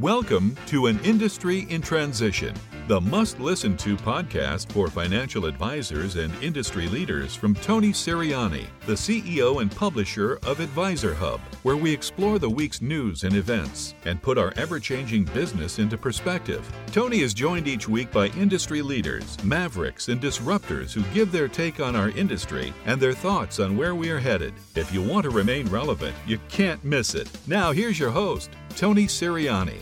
Welcome to An Industry in Transition, the must listen to podcast for financial advisors and industry leaders from Tony Siriani, the CEO and publisher of Advisor Hub, where we explore the week's news and events and put our ever changing business into perspective. Tony is joined each week by industry leaders, mavericks, and disruptors who give their take on our industry and their thoughts on where we are headed. If you want to remain relevant, you can't miss it. Now, here's your host, Tony Siriani.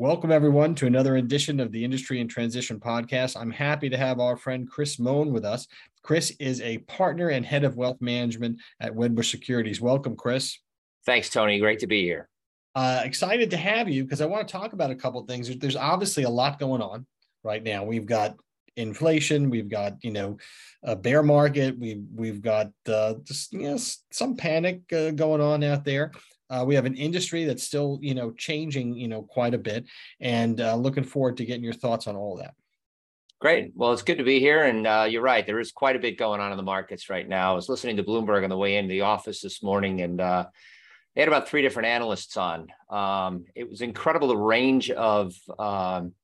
Welcome, everyone, to another edition of the Industry in Transition podcast. I'm happy to have our friend Chris Mohn with us. Chris is a partner and head of wealth management at Wedbush Securities. Welcome, Chris. Thanks, Tony. Great to be here. Uh, excited to have you because I want to talk about a couple of things. There's obviously a lot going on right now. We've got inflation, we've got you know a bear market, we've we've got uh, just you know some panic uh, going on out there. Uh, we have an industry that's still, you know, changing, you know, quite a bit, and uh, looking forward to getting your thoughts on all of that. Great. Well, it's good to be here, and uh, you're right. There is quite a bit going on in the markets right now. I was listening to Bloomberg on the way into the office this morning, and uh, they had about three different analysts on. Um, it was incredible the range of um,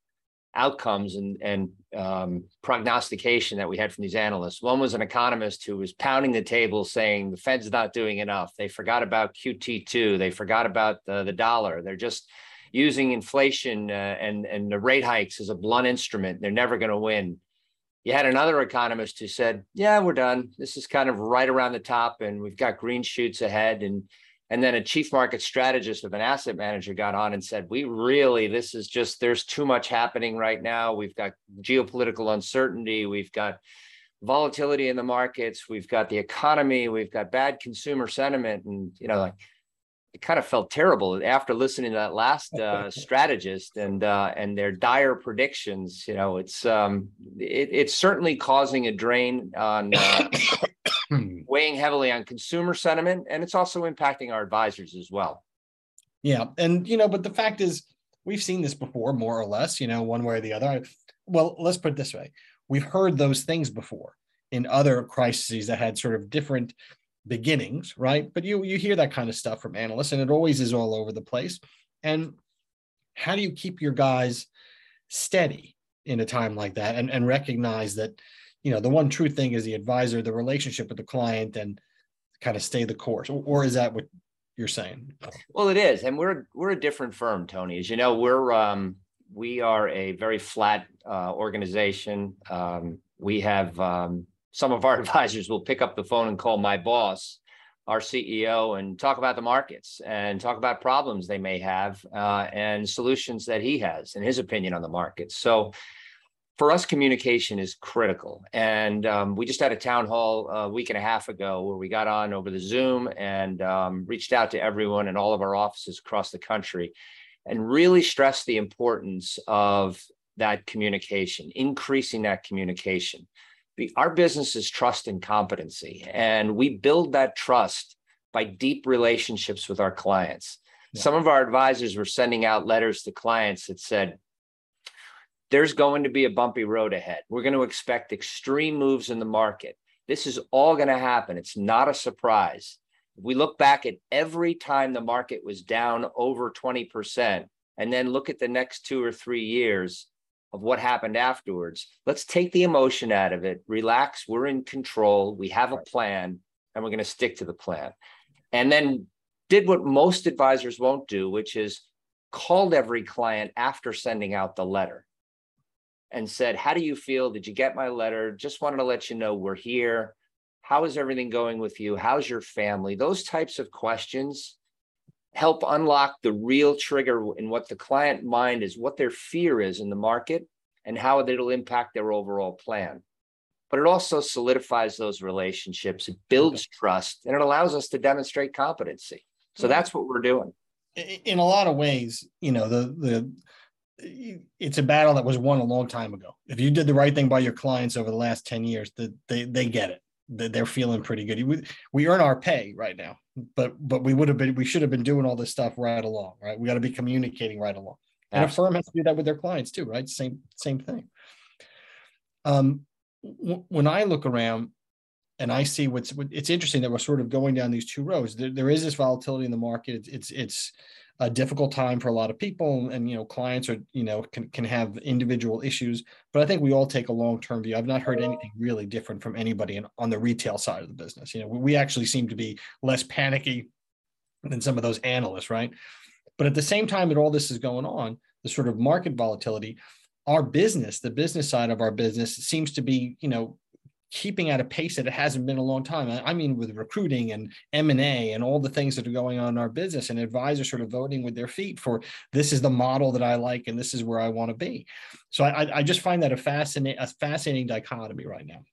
outcomes and, and um, prognostication that we had from these analysts. One was an economist who was pounding the table saying the Fed's not doing enough. They forgot about QT2. They forgot about the, the dollar. They're just using inflation uh, and, and the rate hikes as a blunt instrument. They're never going to win. You had another economist who said, yeah, we're done. This is kind of right around the top and we've got green shoots ahead. And and then a chief market strategist of an asset manager got on and said, We really, this is just, there's too much happening right now. We've got geopolitical uncertainty. We've got volatility in the markets. We've got the economy. We've got bad consumer sentiment. And, you know, like, it kind of felt terrible after listening to that last uh, strategist and uh, and their dire predictions. You know, it's um, it, it's certainly causing a drain on uh, weighing heavily on consumer sentiment, and it's also impacting our advisors as well. Yeah, and you know, but the fact is, we've seen this before, more or less. You know, one way or the other. Well, let's put it this way: we've heard those things before in other crises that had sort of different beginnings, right? But you you hear that kind of stuff from analysts, and it always is all over the place. And how do you keep your guys steady in a time like that, and and recognize that you know the one true thing is the advisor the relationship with the client and kind of stay the course or, is that what you're saying? Well it is and we're we're a different firm tony. As you know we're um we are a very flat uh, organization. Um, we have um, some of our advisors will pick up the phone and call my boss our ceo and talk about the markets and talk about problems they may have uh, and solutions that he has and his opinion on the markets so for us, communication is critical. And um, we just had a town hall a week and a half ago where we got on over the Zoom and um, reached out to everyone in all of our offices across the country and really stressed the importance of that communication, increasing that communication. Our business is trust and competency, and we build that trust by deep relationships with our clients. Yeah. Some of our advisors were sending out letters to clients that said, there's going to be a bumpy road ahead. We're going to expect extreme moves in the market. This is all going to happen. It's not a surprise. If we look back at every time the market was down over 20%, and then look at the next two or three years of what happened afterwards, let's take the emotion out of it, relax. We're in control. We have a plan, and we're going to stick to the plan. And then did what most advisors won't do, which is called every client after sending out the letter and said, How do you feel? Did you get my letter? Just wanted to let you know we're here. How is everything going with you? How's your family? Those types of questions help unlock the real trigger in what the client mind is, what their fear is in the market, and how it'll impact their overall plan. But it also solidifies those relationships, it builds okay. trust, and it allows us to demonstrate competency. So hmm. that's what we're doing. In a lot of ways, you know, the the it's a battle that was won a long time ago. If you did the right thing by your clients over the last 10 years, they, they get it. They're feeling pretty good. We, we earn our pay right now, but but we would have been we should have been doing all this stuff right along, right? We got to be communicating right along. And a firm has to do that with their clients too, right? Same same thing. Um, w- when I look around, and I see what's it's interesting that we're sort of going down these two roads. There, there is this volatility in the market. It's, it's it's a difficult time for a lot of people, and you know clients are you know can can have individual issues. But I think we all take a long term view. I've not heard anything really different from anybody in, on the retail side of the business. You know, we actually seem to be less panicky than some of those analysts, right? But at the same time that all this is going on, the sort of market volatility, our business, the business side of our business, seems to be you know keeping at a pace that it hasn't been a long time. I mean, with recruiting and M and A and all the things that are going on in our business, and advisors sort of voting with their feet for this is the model that I like and this is where I want to be. So I, I just find that a fascinating, a fascinating dichotomy right now.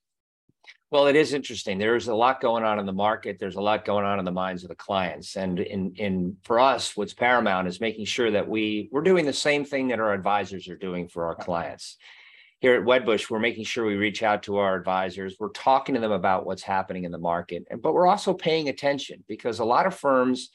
Well, it is interesting. There's a lot going on in the market. There's a lot going on in the minds of the clients, and in in for us, what's paramount is making sure that we we're doing the same thing that our advisors are doing for our clients here at Wedbush, we're making sure we reach out to our advisors. We're talking to them about what's happening in the market, but we're also paying attention because a lot of firms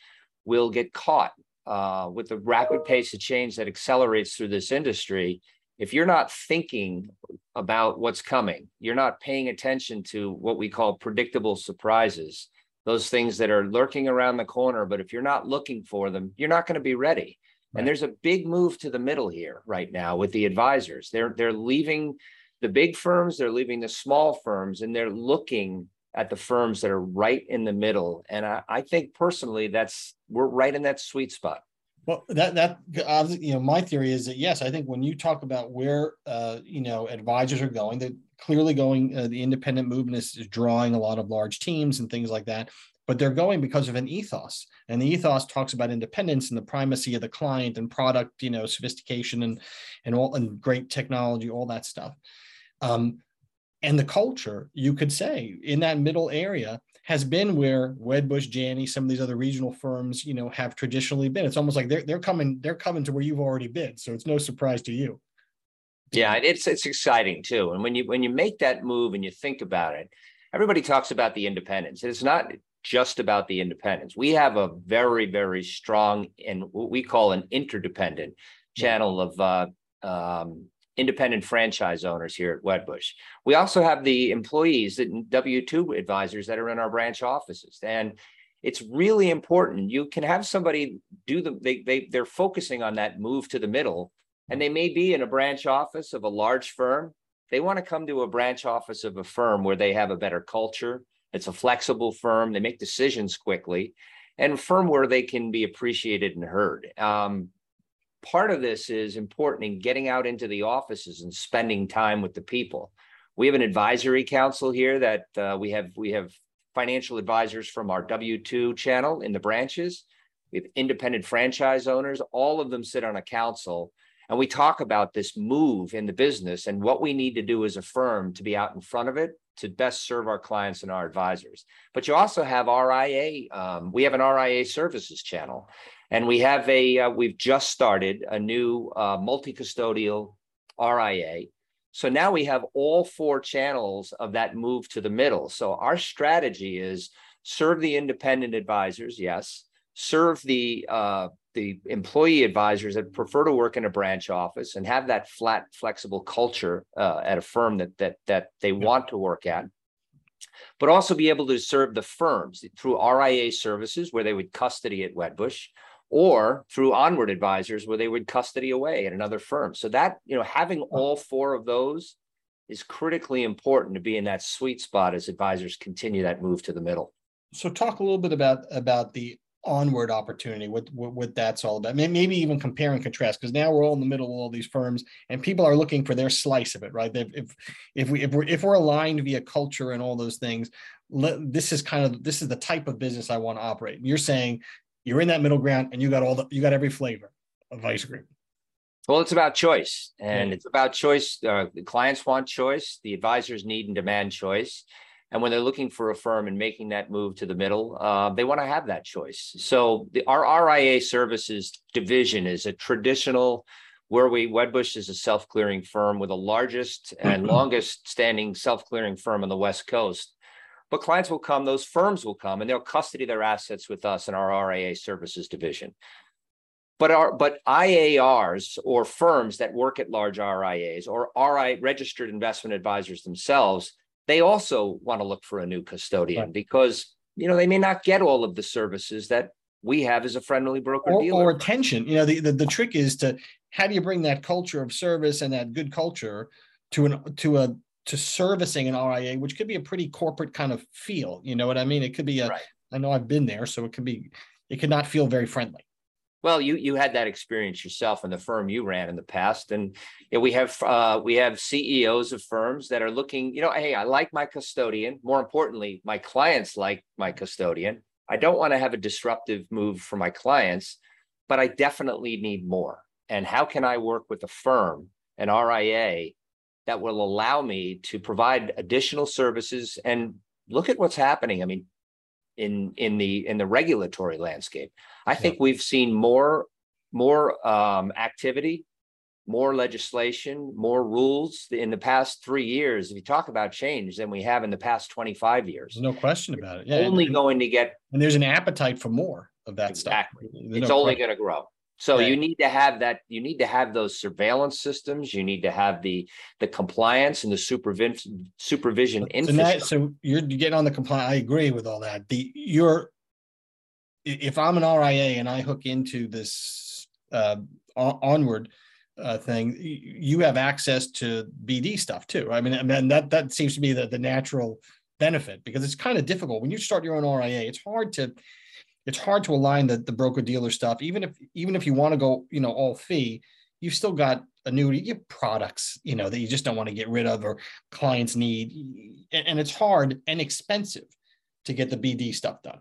will get caught uh, with the rapid pace of change that accelerates through this industry. If you're not thinking about what's coming, you're not paying attention to what we call predictable surprises, those things that are lurking around the corner. But if you're not looking for them, you're not going to be ready. Right. And there's a big move to the middle here right now with the advisors. They're they're leaving the big firms, they're leaving the small firms, and they're looking at the firms that are right in the middle. And I, I think personally, that's we're right in that sweet spot. Well, that that you know, my theory is that yes, I think when you talk about where uh, you know advisors are going, they're clearly going. Uh, the independent movement is, is drawing a lot of large teams and things like that but they're going because of an ethos and the ethos talks about independence and the primacy of the client and product you know sophistication and and all and great technology all that stuff um, and the culture you could say in that middle area has been where Wedbush, Janney, some of these other regional firms, you know, have traditionally been. It's almost like they're they're coming they're coming to where you've already been, so it's no surprise to you. Yeah, it's it's exciting too. And when you when you make that move and you think about it, everybody talks about the independence. It's not just about the independents. We have a very, very strong and what we call an interdependent channel of uh, um, independent franchise owners here at Wedbush. We also have the employees, the W 2 advisors that are in our branch offices. And it's really important. You can have somebody do the, they, they, they're focusing on that move to the middle, and they may be in a branch office of a large firm. They want to come to a branch office of a firm where they have a better culture, it's a flexible firm. They make decisions quickly and a firm where they can be appreciated and heard. Um, part of this is important in getting out into the offices and spending time with the people. We have an advisory council here that uh, we have we have financial advisors from our W2 channel in the branches. We have independent franchise owners. All of them sit on a council and we talk about this move in the business and what we need to do as a firm to be out in front of it to best serve our clients and our advisors. But you also have RIA. Um, we have an RIA services channel, and we have a. Uh, we've just started a new uh, multi-custodial RIA. So now we have all four channels of that move to the middle. So our strategy is serve the independent advisors, yes, serve the uh, the employee advisors that prefer to work in a branch office and have that flat, flexible culture uh, at a firm that that that they want to work at, but also be able to serve the firms through RIA services where they would custody at Wedbush, or through onward advisors where they would custody away at another firm. So that you know having all four of those is critically important to be in that sweet spot as advisors continue that move to the middle. So talk a little bit about about the onward opportunity what, what, what that's all about maybe even compare and contrast because now we're all in the middle of all these firms and people are looking for their slice of it right if if, if we if we're if we're aligned via culture and all those things let, this is kind of this is the type of business i want to operate you're saying you're in that middle ground and you got all the you got every flavor of ice cream well, it's about choice, and it's about choice. Uh, the clients want choice. The advisors need and demand choice. And when they're looking for a firm and making that move to the middle, uh, they want to have that choice. So the, our RIA services division is a traditional where we Wedbush is a self-clearing firm with the largest and longest standing self-clearing firm on the West Coast. But clients will come, those firms will come, and they'll custody their assets with us in our RIA services division. But our but IARs or firms that work at large RIAs or RI registered investment advisors themselves they also want to look for a new custodian Right. because you know they may not get all of the services that we have as a friendly broker or, dealer. or attention. You know, the, the the trick is to how do you bring that culture of service and that good culture to an to a to servicing an RIA, which could be a pretty corporate kind of feel. You know what I mean? It could be a. I Right. know I've been there, so it could be. It could not feel very friendly. Well, you you had that experience yourself in the firm you ran in the past, and you know, we have uh, we have CEOs of firms that are looking. You know, hey, I like my custodian. More importantly, my clients like my custodian. I don't want to have a disruptive move for my clients, but I definitely need more. And how can I work with a firm, an RIA, that will allow me to provide additional services? And look at what's happening. I mean, in in the in the regulatory landscape. I think we've seen more more um, activity, more legislation, more rules in the past three years. If you talk about change, than we have in the past twenty five years. There's no question about it. Yeah, only and, going to get and there's an appetite for more of that exactly. stuff. There's It's no only going to grow. So Yeah. you need to have that. You need to have those surveillance systems. You need to have the the compliance and the supervision supervision So, so you're getting on the compliant. I agree with all that. The you're if I'm an RIA and I hook into this uh, onward uh, thing, you have access to BD stuff too. I mean, I mean that that seems to be the the natural benefit because it's kind of difficult when you start your own RIA. It's hard to it's hard to align the the broker dealer stuff. Even if even if you want to go, you know, all fee, you've still got annuity you products, you know, that you just don't want to get rid of or clients need, and, and it's hard and expensive to get the BD stuff done.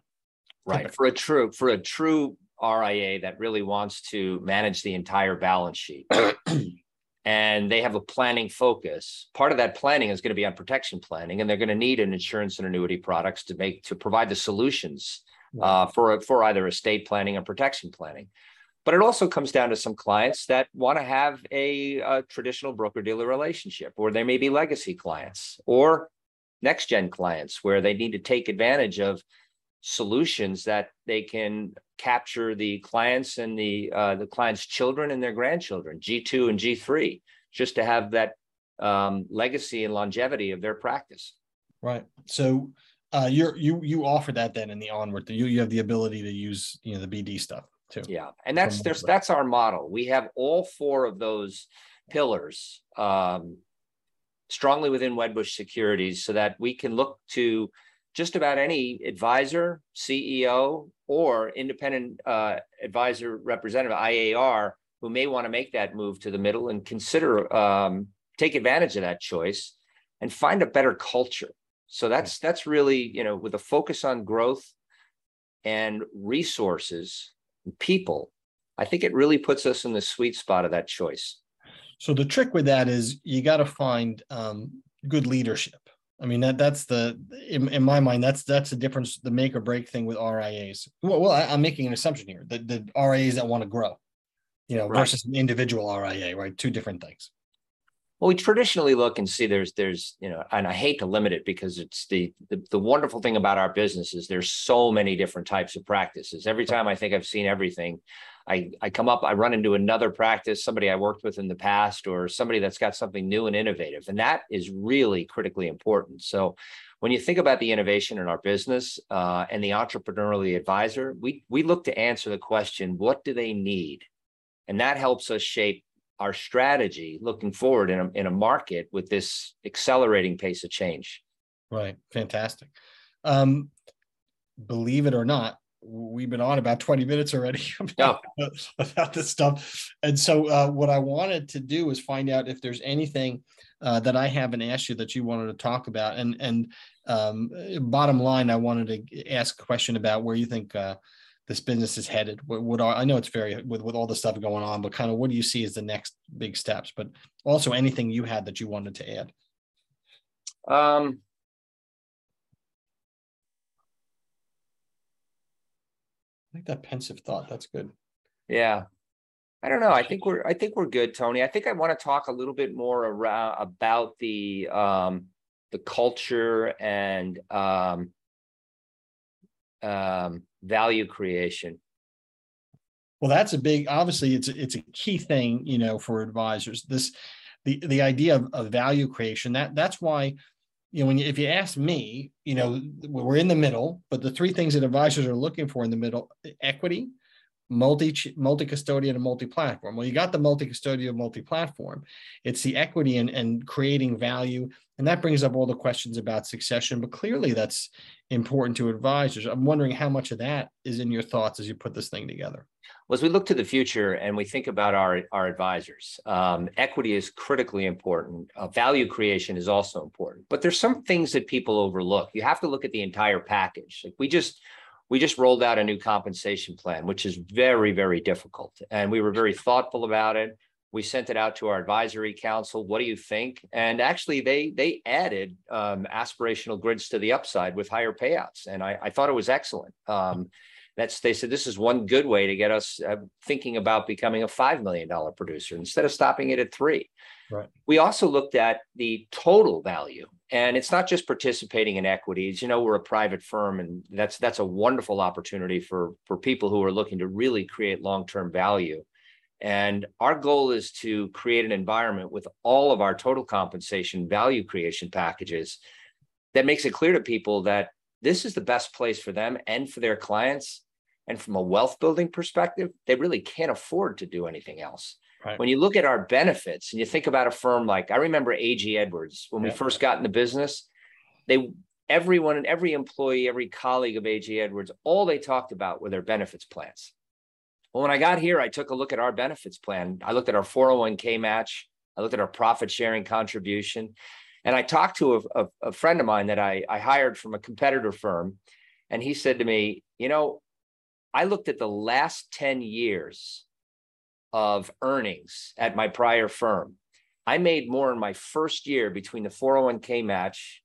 Right. For a true, for a true RIA that really wants to manage the entire balance sheet. and they have a planning focus. Part of that planning is going to be on protection planning, and they're going to need an insurance and annuity products to make to provide the solutions uh, for for either estate planning or protection planning. But it also comes down to some clients that want to have a, a traditional broker dealer relationship, or they may be legacy clients or next gen clients where they need to take advantage of solutions that they can capture the clients and the uh, the clients' children and their grandchildren, G two and G three, just to have that um, legacy and longevity of their practice. Right. So uh, you're you you offer that then in the onward. You you have the ability to use you know the BD stuff too. Yeah, and that's there's that's our model. We have all four of those pillars um, strongly within Wedbush Securities, so that we can look to just about any advisor, CEO, or independent uh, advisor representative (IAR) who may want to make that move to the middle and consider um, take advantage of that choice and find a better culture. So that's that's really you know with a focus on growth and resources and people, I think it really puts us in the sweet spot of that choice. So the trick with that is you got to find um, good leadership. I mean that that's the in, in my mind that's that's the difference the make or break thing with RIAs. Well, well I, am making an assumption here that the RIAs that want to grow, you know, Right. versus an individual RIA, right? Two different things. Well, we traditionally look and see there's there's you know, and I hate to limit it because it's the, the the wonderful thing about our business is there's so many different types of practices. Every time I think I've seen everything, I I come up, I run into another practice, somebody I worked with in the past, or somebody that's got something new and innovative, and that is really critically important. So. When you think about the innovation in our business uh, and the entrepreneurial advisor, we we look to answer the question, what do they need? And that helps us shape our strategy looking forward in a, in a market with this accelerating pace of change. Right. Fantastic. Um, believe it or not, we've been on about 20 minutes already about, about this stuff. And so uh, what I wanted to do is find out if there's anything uh, that I haven't asked you that you wanted to talk about. And and um, bottom line, I wanted to ask a question about where you think uh, this business is headed. What, what are I know it's very with with all the stuff going on, but kind of what do you see as the next big steps? But also anything you had that you wanted to add. Um, I like that pensive thought. That's good. yeah, I don't know. I think we're I think we're good, Tony. I think I want to talk a little bit more around about the um, the culture and um, um, value creation. Well, that's a big. Obviously, it's a, it's a key thing, you know, for advisors. This, the the idea of, of value creation. That that's why you know, when you, if you ask me, you know, we're in the middle, but the three things that advisors are looking for in the middle: equity, multi multi custodian and multi platform. Well, you got the multi custodian, multi platform. It's the equity and, and creating value, and that brings up all the questions about succession. But clearly, that's important to advisors. I'm wondering how much of that is in your thoughts as you put this thing together. Well, as we look to the future and we think about our our advisors, um, equity is critically important. Uh, value creation is also important, but there's some things that people overlook. You have to look at the entire package. Like we just we just rolled out a new compensation plan, which is very, very difficult. And we were very thoughtful about it. We sent it out to our advisory council. What do you think? And actually, they they added um, aspirational grids to the upside with higher payouts, and I, I thought it was excellent. Um, that's they said this is one good way to get us uh, thinking about becoming a five million dollar producer instead of stopping it at three. Right. We also looked at the total value and it's not just participating in equities you know we're a private firm and that's that's a wonderful opportunity for for people who are looking to really create long-term value and our goal is to create an environment with all of our total compensation value creation packages that makes it clear to people that this is the best place for them and for their clients and from a wealth building perspective they really can't afford to do anything else Right. When you look at our benefits and you think about a firm like I remember AG Edwards when we first got in the business, they everyone and every employee, every colleague of AG Edwards, all they talked about were their benefits plans. Well, when I got here, I took a look at our benefits plan. I looked at our 401k match. I looked at our profit sharing contribution. And I talked to a, a, a friend of mine that I, I hired from a competitor firm. And he said to me, You know, I looked at the last 10 years of earnings at my prior firm. I made more in my first year between the 401k match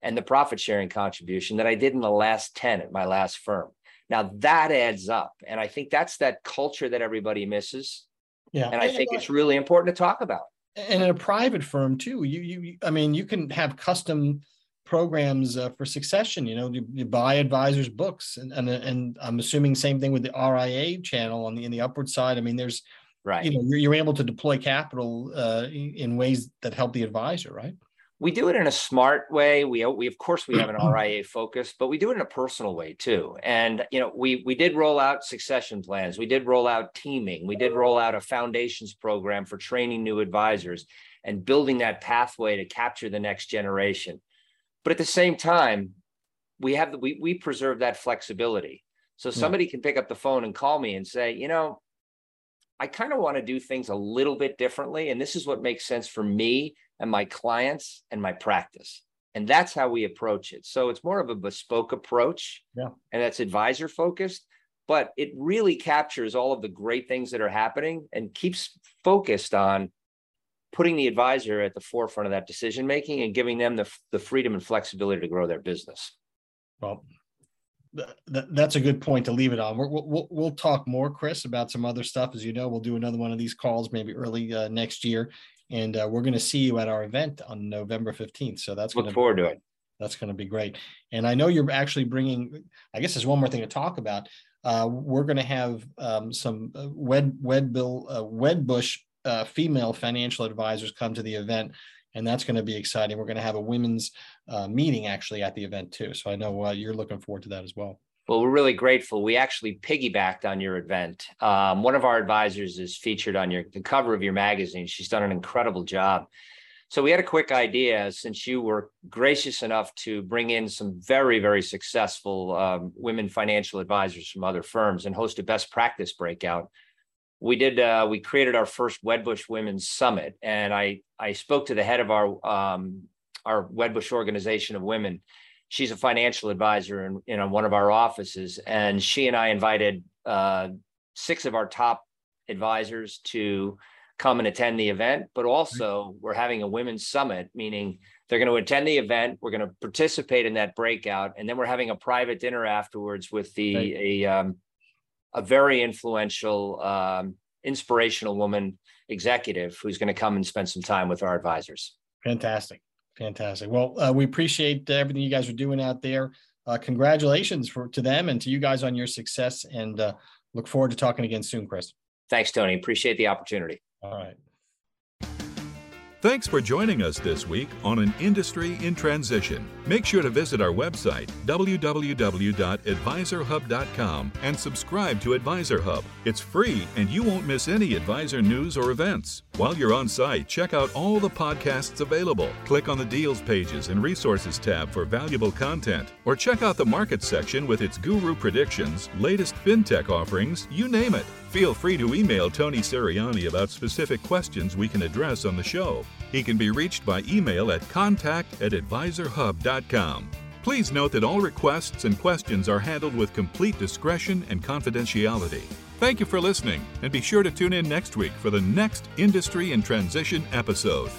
and the profit sharing contribution than I did in the last 10 at my last firm. Now that adds up. And I think that's that culture that everybody misses. Yeah. And I think it's really important to talk about. And in a private firm too, you you I mean, you can have custom programs uh, for succession. You know, you, you, buy advisors books, and, and and I'm assuming same thing with the RIA channel on the in the onward side. I mean, there's right. You know, you're, you're able to deploy capital uh, in ways that help the advisor, right? We do it in a smart way. We uh, we of course we have an RIA focus, but we do it in a personal way too. And you know, we we did roll out succession plans. We did roll out teaming. We did roll out a foundations program for training new advisors and building that pathway to capture the next generation but at the same time, we have we we preserve that flexibility. So somebody yeah. can pick up the phone and call me and say, you know, I kind of want to do things a little bit differently. And this is what makes sense for me and my clients and my practice. And that's how we approach it. So it's more of a bespoke approach. Yeah. And that's advisor focused, but it really captures all of the great things that are happening and keeps focused on putting the advisor at the forefront of that decision making and giving them the, the freedom and flexibility to grow their business. Well, th- that's a good point to leave it on. we will we'll, we'll talk more, Chris, about some other stuff. As you know, we'll do another one of these calls maybe early uh, next year, and uh, we're going to see you at our event on November fifteenth. So that's look gonna forward to it. That's going to be great. And I know you're actually bringing. I guess there's one more thing to talk about. Uh, we're going to have um, some uh, Wed Wedbill uh, Wedbush uh, female financial advisors come to the event, and that's going to be exciting. We're going to have a women's uh, meeting actually at the event too. So I know uh, you're looking forward to that as well. Well, we're really grateful. We actually piggybacked on your event. Um, one of our advisors is featured on your the cover of your magazine. She's done an incredible job. So we had a quick idea since you were gracious enough to bring in some very, very successful um, women financial advisors from other firms and host a best practice breakout we did uh, we created our first Wedbush Women's Summit, and I I spoke to the head of our um, our Wedbush organization of women. She's a financial advisor in, in one of our offices, and she and I invited uh, six of our top advisors to come and attend the event. But also, we're having a women's summit, meaning they're going to attend the event. We're going to participate in that breakout, and then we're having a private dinner afterwards with the right. a um, a very influential, um, inspirational woman executive who's going to come and spend some time with our advisors. Fantastic. Fantastic. Well, uh, we appreciate everything you guys are doing out there. Uh, congratulations for to them and to you guys on your success and uh, look forward to talking again soon, Chris. Thanks, Tony. Appreciate the opportunity. All right. Thanks for joining us this week on An Industry in Transition. Make sure to visit our website, www.advisorhub.com, and subscribe to Advisor Hub. It's free and you won't miss any advisor news or events. While you're on site, check out all the podcasts available. Click on the Deals pages and Resources tab for valuable content, or check out the Market section with its guru predictions, latest fintech offerings, you name it. Feel free to email Tony Siriani about specific questions we can address on the show. He can be reached by email at contact at advisorhub.com. Please note that all requests and questions are handled with complete discretion and confidentiality. Thank you for listening, and be sure to tune in next week for the next Industry in Transition episode.